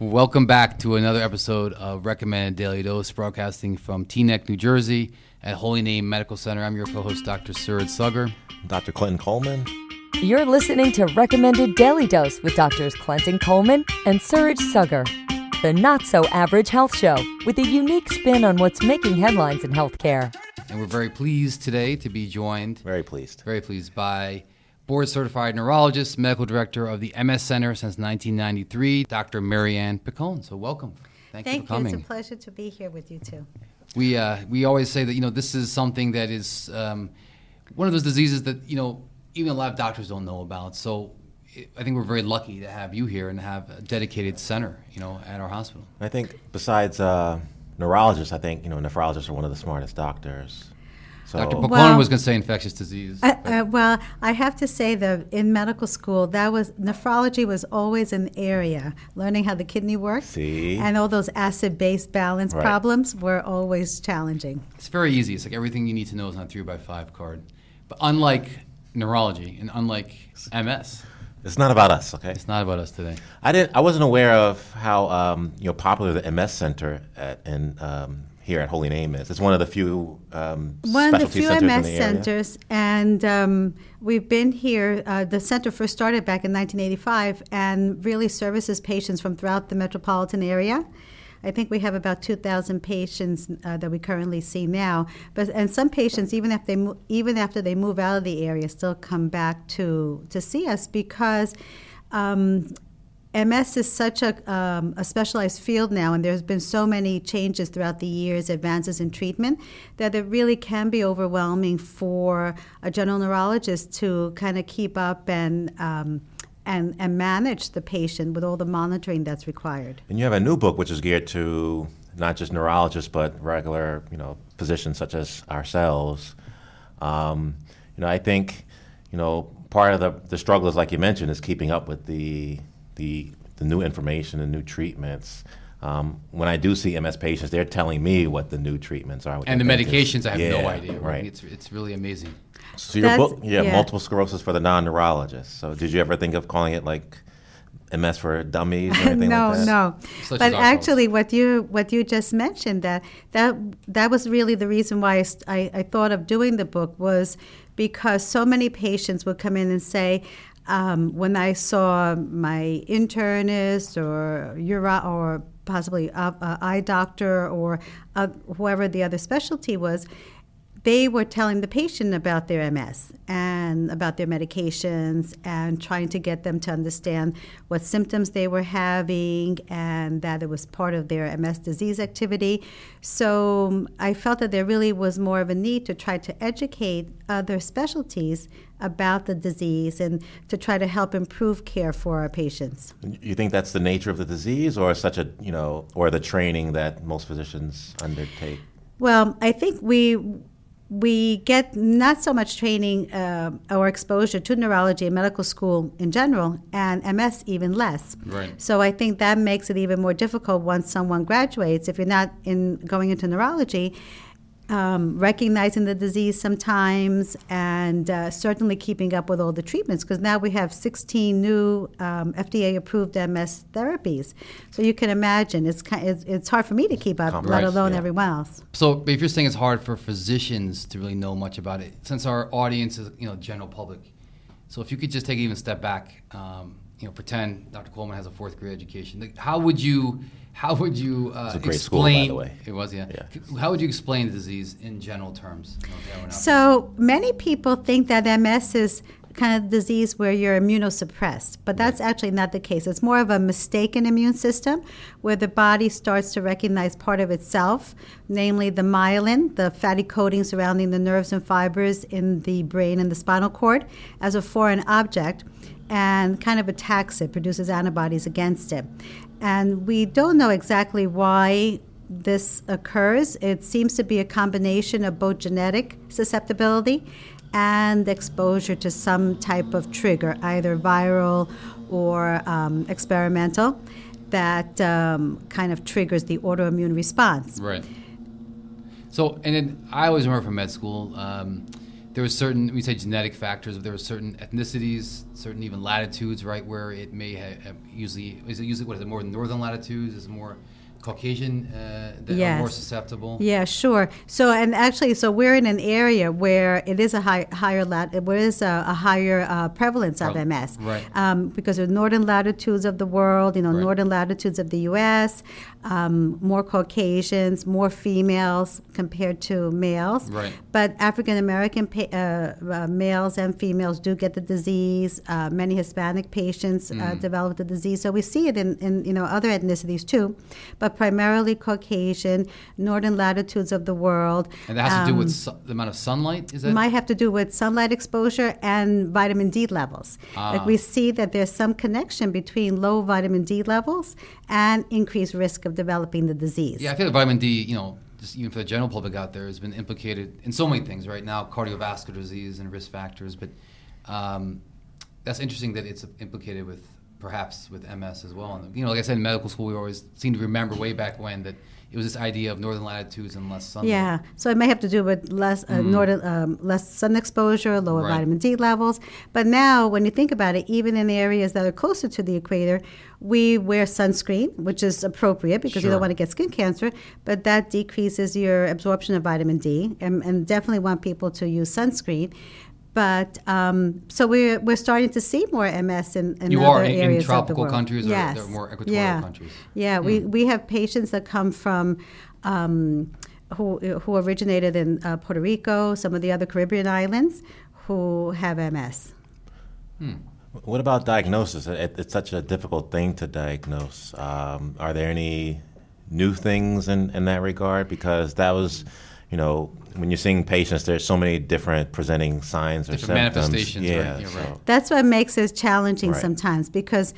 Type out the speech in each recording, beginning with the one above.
Welcome back to another episode of Recommended Daily Dose, broadcasting from Teaneck, New Jersey, at Holy Name Medical Center. I'm your co-host, Dr. Suraj Saggar. Dr. Clinton Coleman. You're listening to Recommended Daily Dose with Doctors Clinton Coleman and Suraj Saggar, the not so average health show with a unique spin on what's making headlines in healthcare. And we're very pleased today to be joined, Very pleased. very pleased by board certified neurologist, medical director of the MS Center since 1993, Dr. Mary Ann Picone. So welcome. Thank, you Thank for you. coming. It's a pleasure to be here with you too. We uh, we always say that you know this is something that is um, one of those diseases that you know even a lot of doctors don't know about. So I think we're very lucky to have you here and have a dedicated center, you know, at our hospital. I think besides uh, neurologists, I think you know nephrologists are one of the smartest doctors. So Dr. Picone Well- was going to say infectious disease. Uh, uh, well, I have to say that in medical school, that was nephrology was always an area. Learning how the kidney works See? and all those acid-base balance Right. problems were always challenging. It's very easy. It's like everything you need to know is on a three by five card. But unlike neurology and unlike MS, it's not about us, okay? it's not about us today. I didn't. I wasn't aware of how um, you know popular the MS Center at, in um, here at Holy Name is. It's one of the few um, One of the few centers MS the centers, and um, we've been here. Uh, the center first started back in 1985, and really services patients from throughout the metropolitan area. I think we have about 2,000 patients uh, that we currently see now. But and some patients, even if they mo- even after they move out of the area, still come back to to see us because. Um, MS is such a, um, a specialized field now, and there's been so many changes throughout the years, advances in treatment, that it really can be overwhelming for a general neurologist to kind of keep up and, um, and, and manage the patient with all the monitoring that's required. And you have a new book which is geared to not just neurologists but regular, you know, physicians such as ourselves. Um, you know, I think, you know, part of the, the struggle is like you mentioned is keeping up with the the, the new information and new treatments. Um, when I do see MS patients, they're telling me what the new treatments are. And the their benefits- medications, I have no idea. Right. It's, it's really amazing. So your That's- book, you have yeah. multiple sclerosis for the non-neurologist. So did you ever think of calling it like MS for dummies or anything no, like that? no. Such but actually, what you what you just mentioned that that that was really the reason why I, I, I thought of doing the book was because so many patients would come in and say. Um, when I saw my internist or uro- or possibly a, a eye doctor or uh, whoever the other specialty was, they were telling the patient about their MS and about their medications and trying to get them to understand what symptoms they were having and that it was part of their MS disease activity. So um, I felt that there really was more of a need to try to educate other specialties about the disease and to try to help improve care for our patients. You think that's the nature of the disease, or such a you know, or the training that most physicians undertake? Well, I think we we get not so much training uh, or exposure to neurology in medical school in general, and MS even less. Right. So I think that makes it even more difficult once someone graduates. If you're not in going into neurology, um, recognizing the disease sometimes, and uh, certainly keeping up with all the treatments, because now we have 16 new um, FDA-approved MS therapies. So you can imagine it's ki- it's, it's hard for me to keep up, let alone yeah. everyone else. So, if you're saying it's hard for physicians to really know much about it, since our audience is, you know, general public, so if you could just take even a step back, um, you know, pretend Dr. Coleman has a fourth grade education. Like, how would you, how would you uh, It's a great school, by explain? the way. It was, yeah. Yeah. How would you explain the disease in general terms? You know, to everyone out So many people think that MS is kind of disease where you're immunosuppressed, but that's actually not the case. It's more of a mistaken immune system where the body starts to recognize part of itself, namely the myelin, the fatty coating surrounding the nerves and fibers in the brain and the spinal cord, as a foreign object and kind of attacks it, produces antibodies against it. And we don't know exactly why this occurs. It seems to be a combination of both genetic susceptibility and exposure to some type of trigger, either viral or um, experimental, that um, kind of triggers the autoimmune response. Right. So, and then I always remember from med school, um, there was certain we say genetic factors, but there were certain ethnicities, certain even latitudes, right, where it may have, usually is it usually what is it more northern latitudes? Is it more Caucasian uh, that are more susceptible? Yeah, sure. So, and actually, so we're in an area where it is a high, higher lat, where is a, a higher uh, prevalence of MS, right. Um, because of northern latitudes of the world, you know, Right. northern latitudes of the U.S., um, more Caucasians, more females compared to males. Right. But African American pa- uh, uh, males and females do get the disease. Uh, many Hispanic patients uh, Mm. develop the disease. So we see it in, in you know other ethnicities too, but primarily Caucasian, northern latitudes of the world. And that has to do with Um, su- the amount of sunlight. Is that might have to do with sunlight exposure and vitamin D levels. Ah. Like we see that there's some connection between low vitamin D levels and increased risk of developing the disease. Yeah, I feel like vitamin D, you know, just even for the general public out there, has been implicated in so many things right now, cardiovascular disease and risk factors. But um, that's interesting that it's implicated with perhaps with MS as well. And you know, like I said, in medical school, we always seem to remember way back when that it was this idea of northern latitudes and less sunlight. Yeah, so it may have to do with less uh, northern, um, less sun exposure, lower Mm. Right. vitamin D levels. But now, when you think about it, even in the areas that are closer to the equator, we wear sunscreen, which is appropriate because you don't want to get skin cancer. But that decreases your absorption of vitamin D, and, and definitely want people to use sunscreen. But um, so we're we're starting to see more MS in, in You other are in- in areas of the tropical world. countries or yes. they're more equatorial yeah. countries? Yeah, we, we have patients that come from um, who who originated in uh, Puerto Rico, some of the other Caribbean islands, who have MS. What about diagnosis? It, it's such a difficult thing to diagnose. Um, are there any new things in, in that regard? Because that was, you know, when you're seeing patients, there's so many different presenting signs or Different symptoms. manifestations, Yeah, right, you're so- right. That's what makes it challenging Right. sometimes because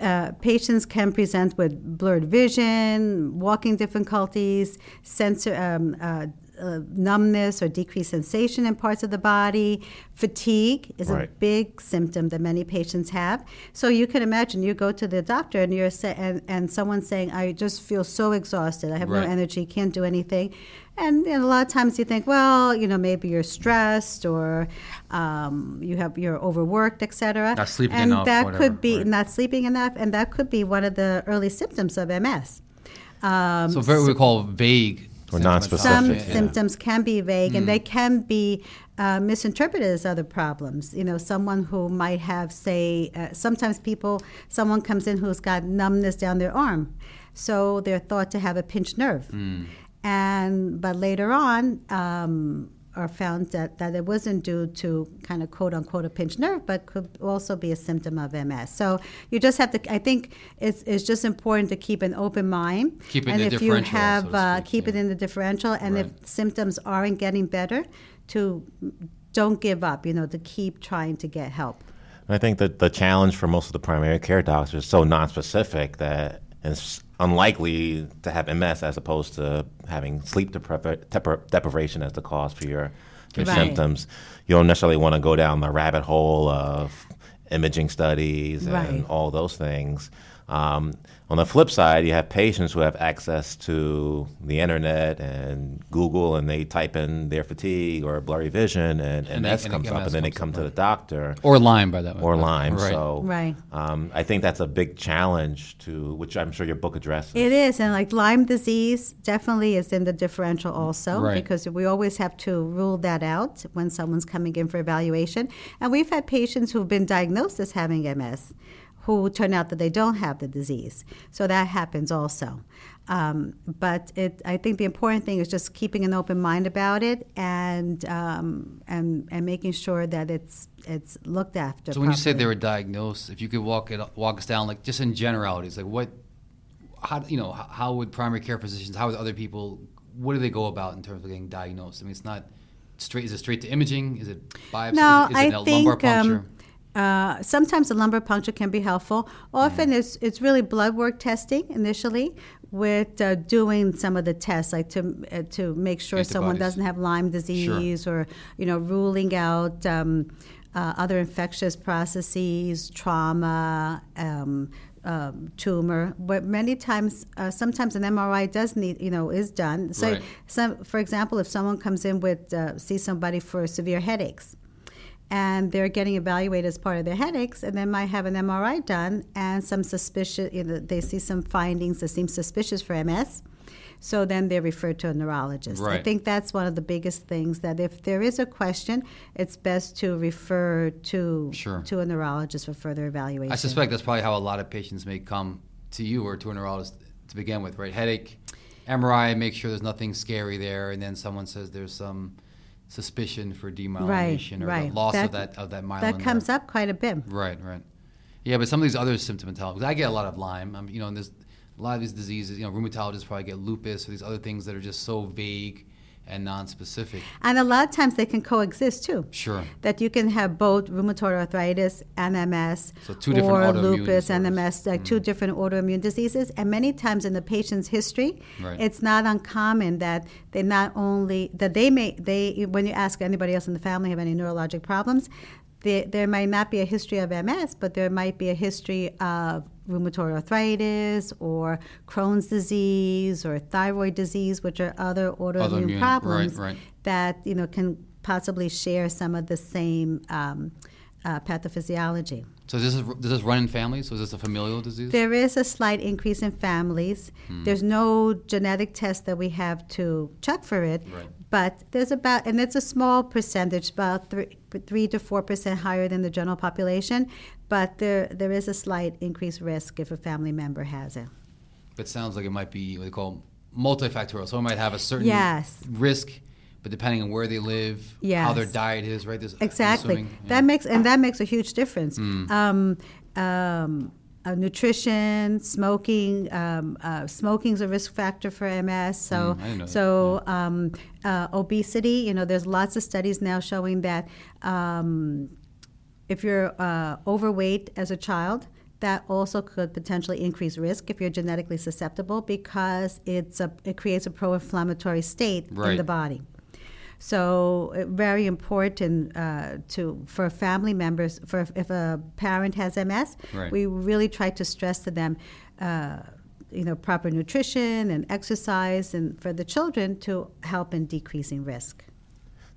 uh, patients can present with blurred vision, walking difficulties, sensor um, uh, uh, numbness or decreased sensation in parts of the body. Fatigue is a big symptom that many patients have. So you can imagine you go to the doctor and you're sa- and, and someone's saying, "I just feel so exhausted. I have Right. no energy. Can't do anything." And, and a lot of times you think, well, you know, maybe you're stressed or um, you have you're overworked, etc. Not sleeping and enough, that whatever, could be right. not sleeping enough, and that could be one of the early symptoms of MS. Um, So very what we call vague Or symptoms. nonspecific. some Yeah. symptoms can be vague Hmm. and they can be uh, misinterpreted as other problems. You know, someone who might have, say, uh, sometimes people, someone comes in who's got numbness down their arm. So they're thought to have a pinched nerve. Hmm. And, but later on, um, are found that, that it wasn't due to kind of quote unquote a pinched nerve, but could also be a symptom of MS. So you just have to, I think it's, it's just important to keep an open mind. Keep it in and the if you differential, have, so to uh, speak, keep it in the differential, and Right. if symptoms aren't getting better, to don't give up. You know, to keep trying to get help. I think that the challenge for most of the primary care doctors is so nonspecific that it's unlikely to have MS as opposed to having sleep depriva- depri- deprivation as the cause for your, your Right. symptoms. You don't necessarily want to go down the rabbit hole of imaging studies and Right. all those things. Um, on the flip side, you have patients who have access to the internet and Google, and they type in their fatigue or blurry vision, and, and, And they- MS and comes up, MS and then they come up, to the doctor or Lyme by that way. or Lyme. Right. So Right. um, I think that's a big challenge to which I'm sure your book addresses. It is, and like Lyme disease definitely is in the differential also, Right. because we always have to rule that out when someone's coming in for evaluation. And we've had patients who've been diagnosed as having MS who turn out that they don't have the disease. So that happens also. Um, but it, I think the important thing is just keeping an open mind about it and um, and and making sure that it's it's looked after. So when you say they were diagnosed, if you could walk it walk us down, like just in generalities, like what, how you know, how, would primary care physicians, how would other people, what do they go about in terms of getting diagnosed? I mean, it's not straight. Is it straight to imaging? Is it biopsy? No, is it, is it I a think lumbar puncture? um, uh, sometimes a lumbar puncture can be helpful. Often Mm. it's it's really blood work testing initially, with uh, doing some of the tests, like to uh, to make sure someone doesn't have Lyme disease, or you know, ruling out. Um, uh, other infectious processes, trauma, um, um, tumor, but many times, uh, sometimes an MRI does need, you know, is done. So, Right. some, for example, if someone comes in with, uh, see somebody for severe headaches, and they're getting evaluated as part of their headaches, and they might have an MRI done, and some suspicious, you know, they see some findings that seem suspicious for MS. So then they're referred to a neurologist. I think that's one of the biggest things that if there is a question, it's best to refer to Sure. to a neurologist for further evaluation. I suspect that's probably how a lot of patients may come to you or to a neurologist to begin with, right? Headache, MRI, make sure there's nothing scary there, and then someone says there's some suspicion for demyelination or right. the loss That- of that of that myelin. that comes there. up quite a bit. Right, right. Yeah, but some of these other symptomatology, I get a lot of Lyme. I'm, you know, and there's a lot of these diseases. You know, rheumatologists probably get lupus or these other things that are just so vague and non-specific. And a lot of times they can coexist too. Sure. That you can have both rheumatoid arthritis and MS, So two different or lupus and disorders. MS, like two mm-hmm. different autoimmune diseases. And many times in the patient's history, Right. it's not uncommon that they not only that they may they when you ask anybody else in the family have any neurologic problems, there, there might not be a history of MS, but there might be a history of rheumatoid arthritis or Crohn's disease or thyroid disease, which are other autoimmune Autoimmune, problems right. that you know can possibly share some of the same um, uh, pathophysiology. So does this, does this run in families? So is this a familial disease? There is a slight increase in families. Hmm. There's no genetic test that we have to check for it, Right. but there's about, and it's a small percentage, about three, three to four percent higher than the general population. But there, there is a slight increased risk if a family member has it. It sounds like it might be what they call multifactorial. Someone might have a certain Yes. risk, but depending on where they live, how their diet is, right? There's, Exactly. assuming, yeah. That makes and that makes a huge difference. Mm. Um, um, uh, nutrition, smoking. Um, uh, smoking's a risk factor for MS. So, Mm, I didn't know that. so um, uh, obesity. You know, there's lots of studies now showing that um, if you're uh, overweight as a child. That also could potentially increase risk if you're genetically susceptible because it's a, it creates a pro-inflammatory state in the body. So uh, very important uh, to for family members. For if, if a parent has MS, Right. we really try to stress to them, uh, you know, proper nutrition and exercise, and for the children to help in decreasing risk.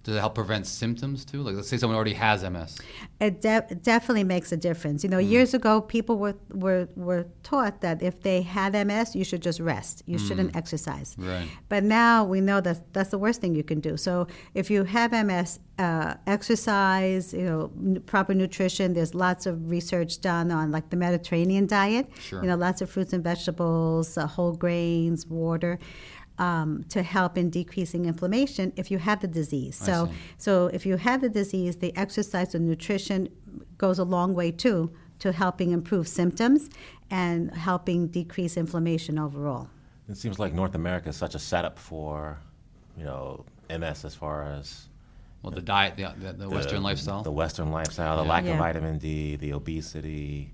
Does it help prevent symptoms too? Like, let's say someone already has MS. It de- definitely makes a difference. You know, Mm. years ago, people were, were were taught that if they had MS, you should just rest. You shouldn't exercise. Mm. Right. But now we know that that's the worst thing you can do. So if you have MS, uh, exercise, you know, n- proper nutrition. There's lots of research done on like the Mediterranean diet. Sure. You know, lots of fruits and vegetables, uh, whole grains, water. Um, to help in decreasing inflammation if you have the disease. I So, see. so if you have the disease, the exercise and nutrition goes a long way too to helping improve symptoms and helping decrease inflammation overall. It seems like North America is such a setup for, you know, MS as far as Well, the diet, the, the, the Western lifestyle. the Western lifestyle, the Yeah. lack Yeah. of vitamin D, the obesity,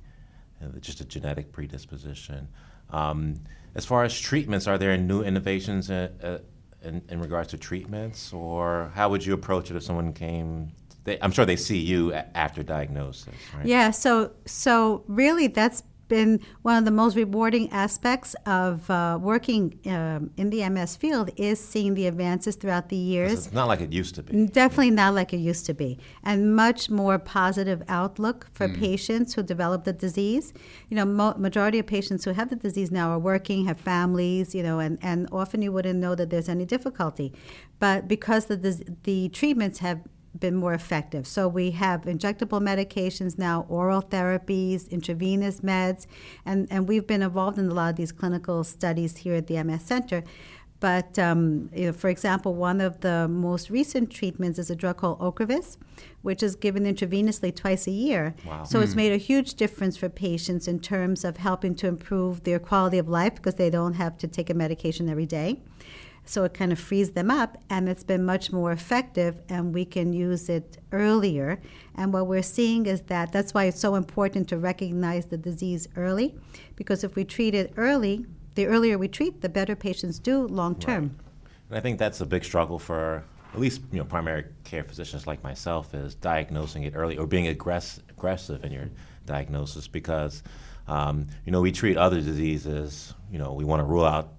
and the- just a genetic predisposition. Um, as far as treatments, are there new innovations uh, uh, in, in regards to treatments, or how would you approach it if someone came? They, I'm sure they see you after diagnosis, right? Yeah, so so really that's been one of the most rewarding aspects of uh, working um, in the MS field is seeing the advances throughout the years. It's not like it used to be. Definitely not like it used to be, and much more positive outlook for Hmm. patients who develop the disease. You know, mo- majority of patients who have the disease now are working, have families, you know, and, and often you wouldn't know that there's any difficulty, but because the the treatments have been more effective. So we have injectable medications now, oral therapies, intravenous meds, and, and we've been involved in a lot of these clinical studies here at the MS Center. But um, you know, for example, one of the most recent treatments is a drug called Ocrevus, which is given intravenously twice a year. Wow. So it's made a huge difference for patients in terms of helping to improve their quality of life because they don't have to take a medication every day. So it kind of frees them up, and it's been much more effective, and we can use it earlier. And what we're seeing is that that's why it's so important to recognize the disease early, because if we treat it early, the earlier we treat, the better patients do long term. And I think that's a big struggle for at least you know primary care physicians like myself is diagnosing it early or being aggress- aggressive in your diagnosis because Um, you know, we treat other diseases. You know, we want to rule out,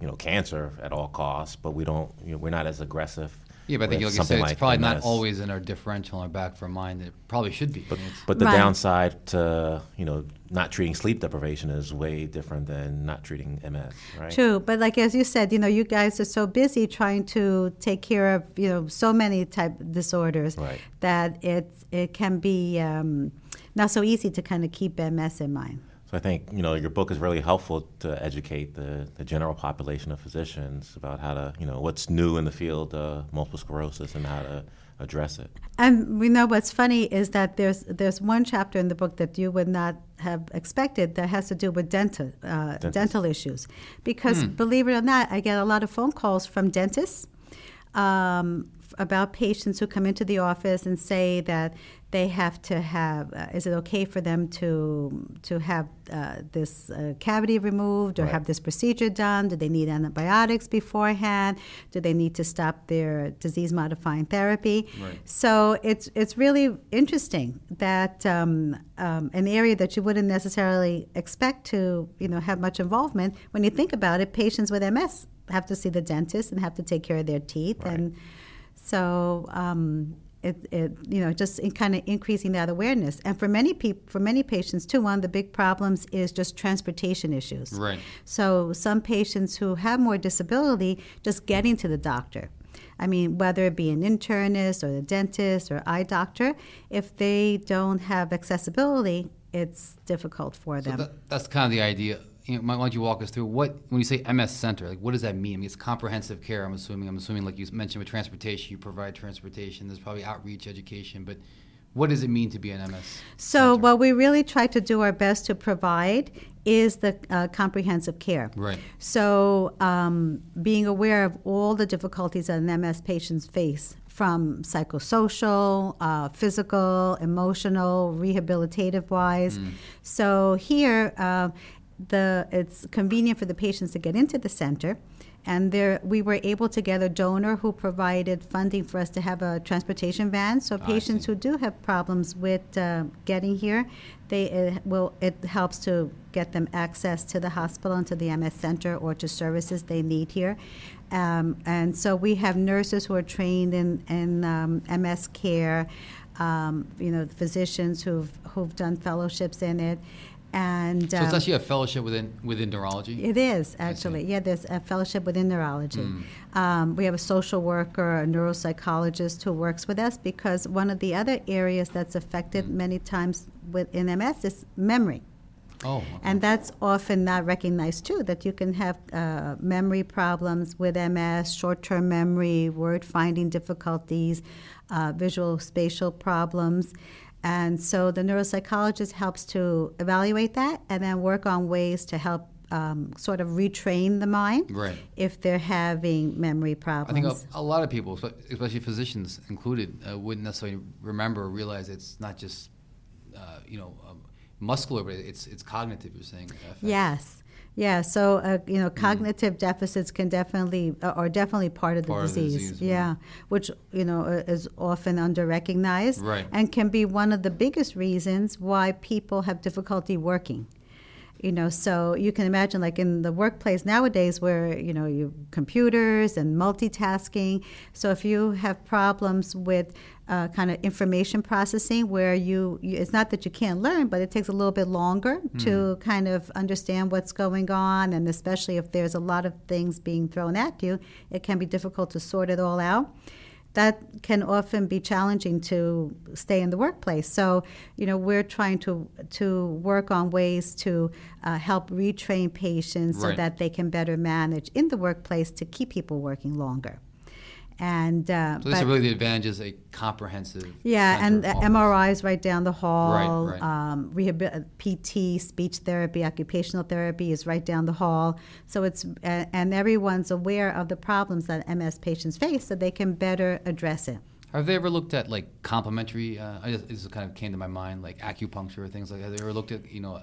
you know, cancer at all costs, but we don't. You know, we're not as aggressive. Yeah, but I think, like you something said, it's like probably not always in our differential in our back of our mind. It probably should be. But, I mean, it's- but the Right. downside to you know not treating sleep deprivation is way different than not treating MS, right? True, but like as you said, you know, you guys are so busy trying to take care of you know so many type disorders Right. that it it can be um, not so easy to kind of keep MS in mind. So I think you know your book is really helpful to educate the, the general population of physicians about how to you know what's new in the field of multiple sclerosis and how to address it. And we know what's funny is that there's there's one chapter in the book that you would not have expected that has to do with dental uh, dental issues, because believe it or not, I get a lot of phone calls from dentists um, f- about patients who come into the office and say that they have to have. Uh, is it okay for them to to have uh, this uh, cavity removed or Right. have this procedure done? Do they need antibiotics beforehand? Do they need to stop their disease modifying therapy? Right. So it's it's really interesting that um, um, an area that you wouldn't necessarily expect to you know have much involvement. When you think about it, patients with MS have to see the dentist and have to take care of their teeth, Right. and so um, it, it you know just in kind of increasing that awareness. And for many people, for many patients too, one of the big problems is just transportation issues. Right. So some patients who have more disability, just getting to the doctor. I mean, whether it be an internist or a dentist or eye doctor, if they don't have accessibility, it's difficult for So them. that, that's kind of the idea. You know, why don't you walk us through what when you say MS Center, like what does that mean? I mean, it's comprehensive care. I'm assuming. I'm assuming, like you mentioned, with transportation, you provide transportation. There's probably outreach, education, but what does it mean to be an MS? So, center? what we really try to do our best to provide is the uh, comprehensive care. Right. So, um, being aware of all the difficulties that an MS patients face from psychosocial, uh, physical, emotional, rehabilitative wise. So, here, uh, the, it's convenient for the patients to get into the center. And there, we were able to get a donor who provided funding for us to have a transportation van. So I patients who do have problems with uh, getting here, they it will it helps to get them access to the hospital and to the MS center or to services they need here. Um, and so we have nurses who are trained in in um, MS care, um, you know, physicians who've who've done fellowships in it, and So um, it's actually a fellowship within within neurology. it is actually. Yeah, there's a fellowship within neurology. Mm. Um, we have a social worker, a neuropsychologist who works with us because one of the other areas that's affected Mm. many times with MS is memory. Oh, okay. And that's often not recognized too, that you can have uh, memory problems with MS, short term memory, word finding difficulties, uh, visual spatial problems. And so the neuropsychologist helps to evaluate that and then work on ways to help um, sort of retrain the mind Right. if they're having memory problems. I think a, a lot of people, especially physicians included, uh, wouldn't necessarily remember or realize it's not just, uh, you know, um, muscular, but it's it's cognitive. You're saying. Yes. Yeah, so uh, you know, cognitive deficits can definitely uh, are definitely part of the Part of the disease. disease, yeah, which you know is often underrecognized, Right. and can be one of the biggest reasons why people have difficulty working. You know, so you can imagine, like in the workplace nowadays, where you know you computers and multitasking. So if you have problems with uh, kind of information processing, where you, you it's not that you can't learn, but it takes a little bit longer to kind of understand what's going on, and especially if there's a lot of things being thrown at you, it can be difficult to sort it all out that can often be challenging to stay in the workplace. So, you know, we're trying to to work on ways to uh, help retrain patients so that they can better manage in the workplace to keep people working longer. And uh, So this is but- really the advantage is a comprehensive. yeah, and. MRIs right down the hall. right. Um, rehabil- PT, speech therapy, occupational therapy is right down the hall. So it's a- and everyone's aware of the problems that MS patients face, so they can better address it. Have they ever looked at like complementary? Uh, I just, this kind of came to my mind, like acupuncture or things like. that. Have they ever looked at you know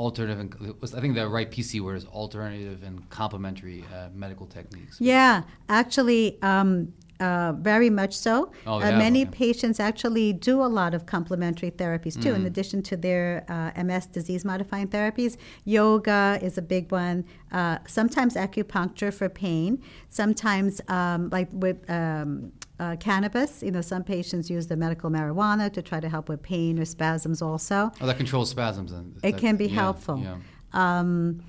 alternative? And, was- I think the right PC word is alternative and complementary uh, medical techniques. Yeah, actually, um, uh, very much so. Oh, uh, many okay. patients actually do a lot of complementary therapies too, Mm. in addition to their uh, MS disease modifying therapies. Yoga is a big one. Uh, sometimes acupuncture for pain. Sometimes, um, like with um, uh, cannabis, you know, some patients use the medical marijuana to try to help with pain or spasms also. Oh, that controls spasms. Then It That- can be yeah, helpful. Yeah. Um,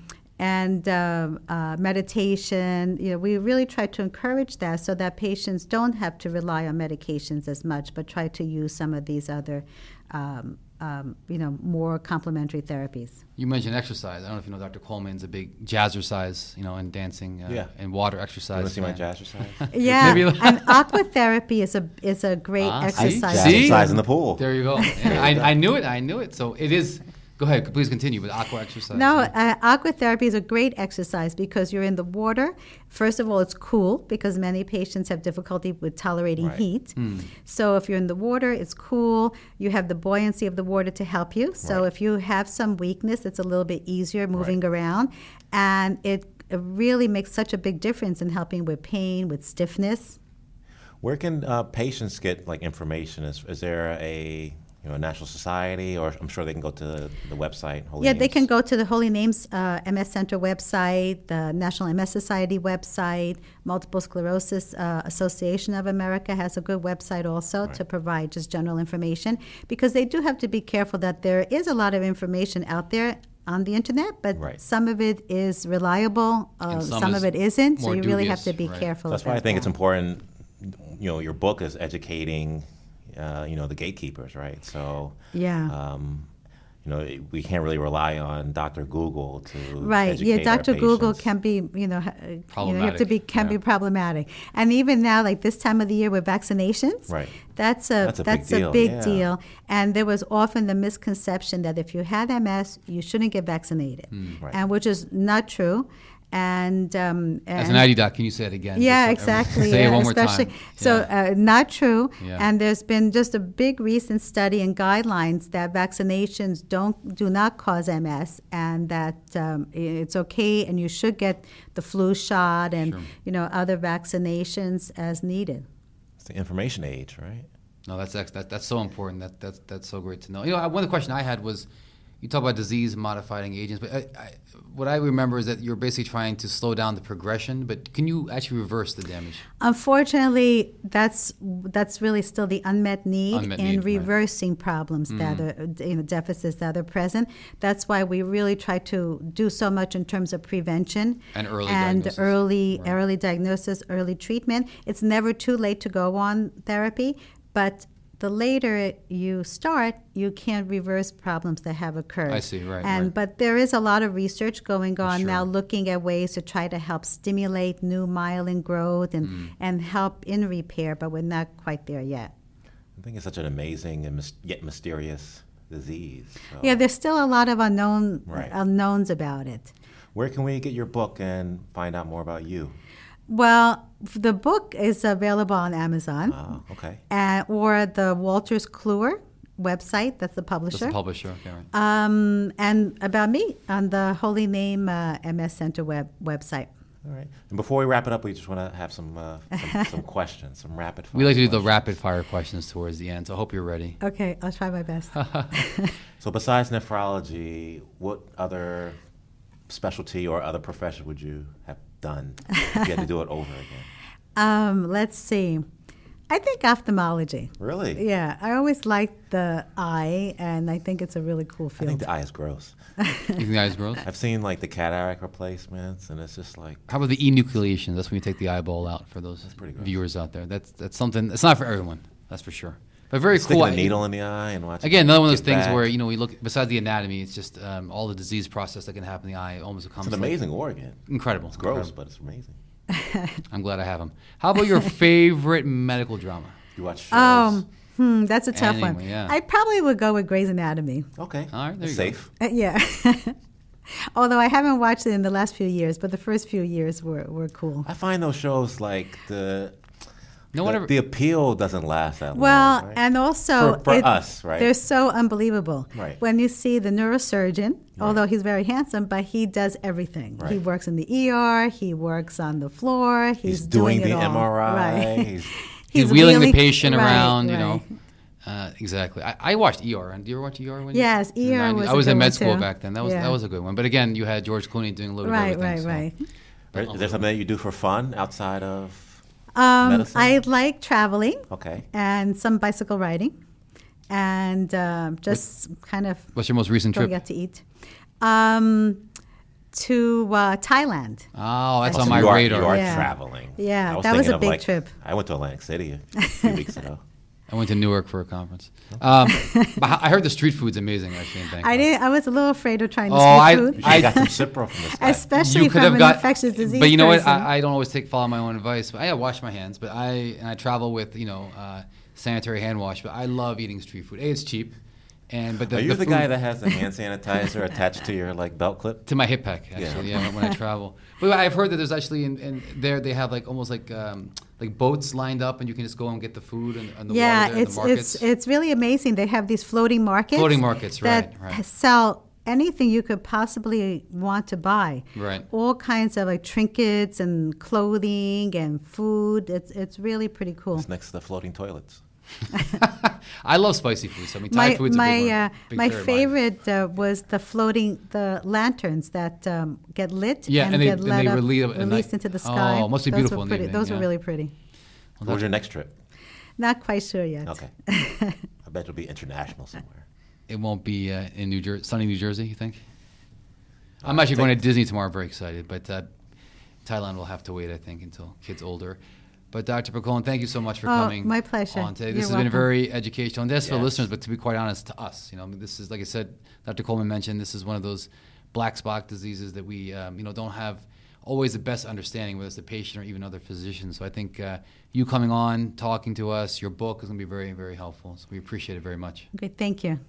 and uh, uh, meditation, you know, we really try to encourage that so that patients don't have to rely on medications as much, but try to use some of these other, um, um, you know, more complementary therapies. You mentioned exercise. I don't know if you know Dr. Coleman's a big jazzercise, you know, and dancing uh, Yeah. and water You exercise. want to see my jazzercise? Yeah, Maybe- and aquatherapy is a is a great Ah, see? exercise. See? Jazzercise in the pool. There you go. Yeah, I, I knew it. I knew it. So it is. Go ahead. Please continue with aqua exercise. No, uh, aqua therapy is a great exercise because you're in the water. First of all, it's cool because many patients have difficulty with tolerating Right. heat. Hmm. So if you're in the water, it's cool. You have the buoyancy of the water to help you. So Right. if you have some weakness, it's a little bit easier moving around, and it it really makes such a big difference in helping with pain, with stiffness. Where can uh, patients get like information? Is, is there a you know national society, or I'm sure they can go to the website. Holy Yeah, they can go to the Holy Names uh, MS Center website, the National MS Society website, Multiple Sclerosis uh, Association of America has a good website also to provide just general information because they do have to be careful that there is a lot of information out there on the internet, but Right. some of it is reliable, uh, And some some, is of it isn't. So more you really have to be right. careful. That's why I about think it's important. You know, your book is educating, uh, you know, the gatekeepers, right? So, Yeah. um, you know, we can't really rely on Dr. Google to Right. Yeah. educate our Dr. Google can be, you know, ha- uh, you know, you have to be Problematic, can be problematic. And even now, like this time of the year with vaccinations, Right. That's a That's a big that's a deal, big yeah. deal. And there was often the misconception that if you had MS, you shouldn't get vaccinated, Hmm. Right. and which is not true. And, um, As an ID doc, can you say it again? yeah, Just exactly. Say yeah, it one more especially, time. So, Yeah. uh, not true. Yeah. And there's been just a big recent study and guidelines that vaccinations don't do not cause MS, and that um, it's okay, and you should get the flu shot and Sure. you know other vaccinations as needed. It's the information age, right? No, that's ex- that, that's so important. That that's that's so great to know. You know, one of the question I had was, you talk about disease modifying agents, but I, I, what I remember is that you're basically trying to slow down the progression. But can you actually reverse the damage? Unfortunately, that's that's really still the unmet need Unmet in need, right. Mm-hmm. reversing problems that are you know deficits that are present. That's why we really try to do so much in terms of prevention And early and diagnosis. early Right. early diagnosis, early treatment. It's never too late to go on therapy, but the later you start, you can't reverse problems that have occurred. I see, right, And right. but there is a lot of research going on Sure. now, looking at ways to try to help stimulate new myelin growth and Mm. and help in repair. But we're not quite there yet. I think it's such an amazing and mys- yet mysterious disease. So Yeah, there's still a lot of unknown Right. unknowns about it. Where can we get your book and find out more about you? Well, the book is available on Amazon Uh, okay. uh, or the Wolters Kluwer website. That's the That's publisher. the publisher. Okay, right. um, and about me on the Holy Name uh, MS Center web website. All right. And before we wrap it up, we just want to have some uh, some, some questions, some rapid fire. We like to do the rapid fire questions towards the end, so I hope you're ready. Okay, I'll try my best. So besides nephrology, what other specialty or other profession would you have done if you had to do it over again? Um, let's see. I think ophthalmology. Really? Yeah, I always liked the eye, and I think it's a really cool field. I think the eye is gross. You think the eyes gross? I've seen like the cataract replacements, and it's just like How about the enucleation? That's when you take the eyeball out for those viewers out there. That's that's something. It's not for everyone. That's for sure. But very sticking cool. a needle in the eye and watching. Again, another one of those things back. where you know we look besides the anatomy. It's just um, all the disease process that can happen in the eye almost becomes it's an like- amazing organ. incredible. It's gross, incredible. but it's amazing. I'm glad I have them. How about your favorite medical drama? You watch shows. Um, hmm, that's a tough one. Yeah. I probably would go with Grey's Anatomy. okay. All right, there It's you go. safe. Uh, yeah. Although I haven't watched it in the last few years, but the first few years were, were cool. I find those shows like the No one the, ever. the appeal doesn't last that Well, long. right? and also For- for us, right? They're so unbelievable. Right. When you see the neurosurgeon, although he's very handsome, but he does everything. Right. He works in the ER. He works on the floor. He's, He's doing it the all. MRI. Right. He's- He's, wheeling the patient right, around, you know. Uh, exactly. I, I watched ER. And do you ever watch ER? When Yes, you, ER was I a was in good med one, school too. back then. That was Yeah. that was a good one. But again, you had George Clooney doing a little Right, bit of right, everything. right. so- Is there something that you do for fun outside of? Um, I like traveling Okay. and some bicycle riding, and um, just kind of What's your most recent going trip? out to eat. Um, to uh, Thailand. Oh, that's Oh, on so my you are, radar. You are Yeah. traveling. Yeah, I was that was a big like- trip. I went to Atlantic City a few weeks ago. I went to Newark for a conference. Um, I heard the street food's amazing actually in Bangkok. I didn't. I was a little afraid of trying the Oh, street I- food, You should got some Cipro from this guy. especially you could from have an got infectious disease. But you know what? I, I don't always take follow my own advice. But I wash my hands. But I and I travel with you know uh, sanitary hand wash. But I love eating street food. A, it's cheap, and but the, Are you the, food- guy that has the hand sanitizer attached to your like belt clip? to my hip pack actually Yeah. yeah, when, when I travel. But I've heard that there's actually in, in there they have like almost like um, like boats lined up and you can just go and get the food and, and the yeah, water there, it's the markets. it's it's really amazing. They have these floating markets. Floating markets, right, that right. sell anything you could possibly want to buy. Right. All kinds of like trinkets and clothing and food. It's it's really pretty cool. It's next to the floating toilets. I love spicy food. So I mean, Thai my food's a my big, one, uh, big my favorite of mine. favorite uh, was the floating the lanterns that um, get lit Yeah, and, and they- get and let they up, relieve at released night. into the sky. Oh, must be those beautiful Were in pretty, evening, those were really pretty. Where's your next trip? Not quite sure yet. Okay. I bet it'll be international somewhere. It won't be uh, in New Jersey, sunny New Jersey. You think? I'm actually going to Disney tomorrow. Very excited, but uh, Thailand will have to wait. I think until kids older. But Dr. Picone, thank you so much for Oh, coming. my pleasure. On today, You're this has been very educational, and that's for Yes. listeners. But to be quite honest, to us, you know, this is like I said, Dr. Coleman mentioned, this is one of those black spot diseases that we, um, you know, don't have always the best understanding, whether it's the patient or even other physicians. So I think uh, you coming on, talking to us, your book is going to be very, very helpful. So we appreciate it very much. Okay, thank you.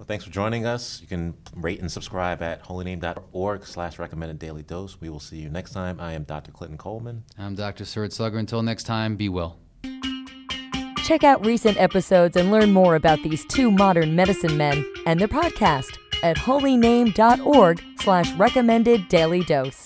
Well, thanks for joining us. You can rate and subscribe at holyname.org slash recommended daily dose. We will see you next time. I am Dr. Clinton Coleman. I'm Dr. Suraj Saggar. Until next time, be well. Check out recent episodes and learn more about these two modern medicine men and their podcast at holyname.org slash recommended daily dose.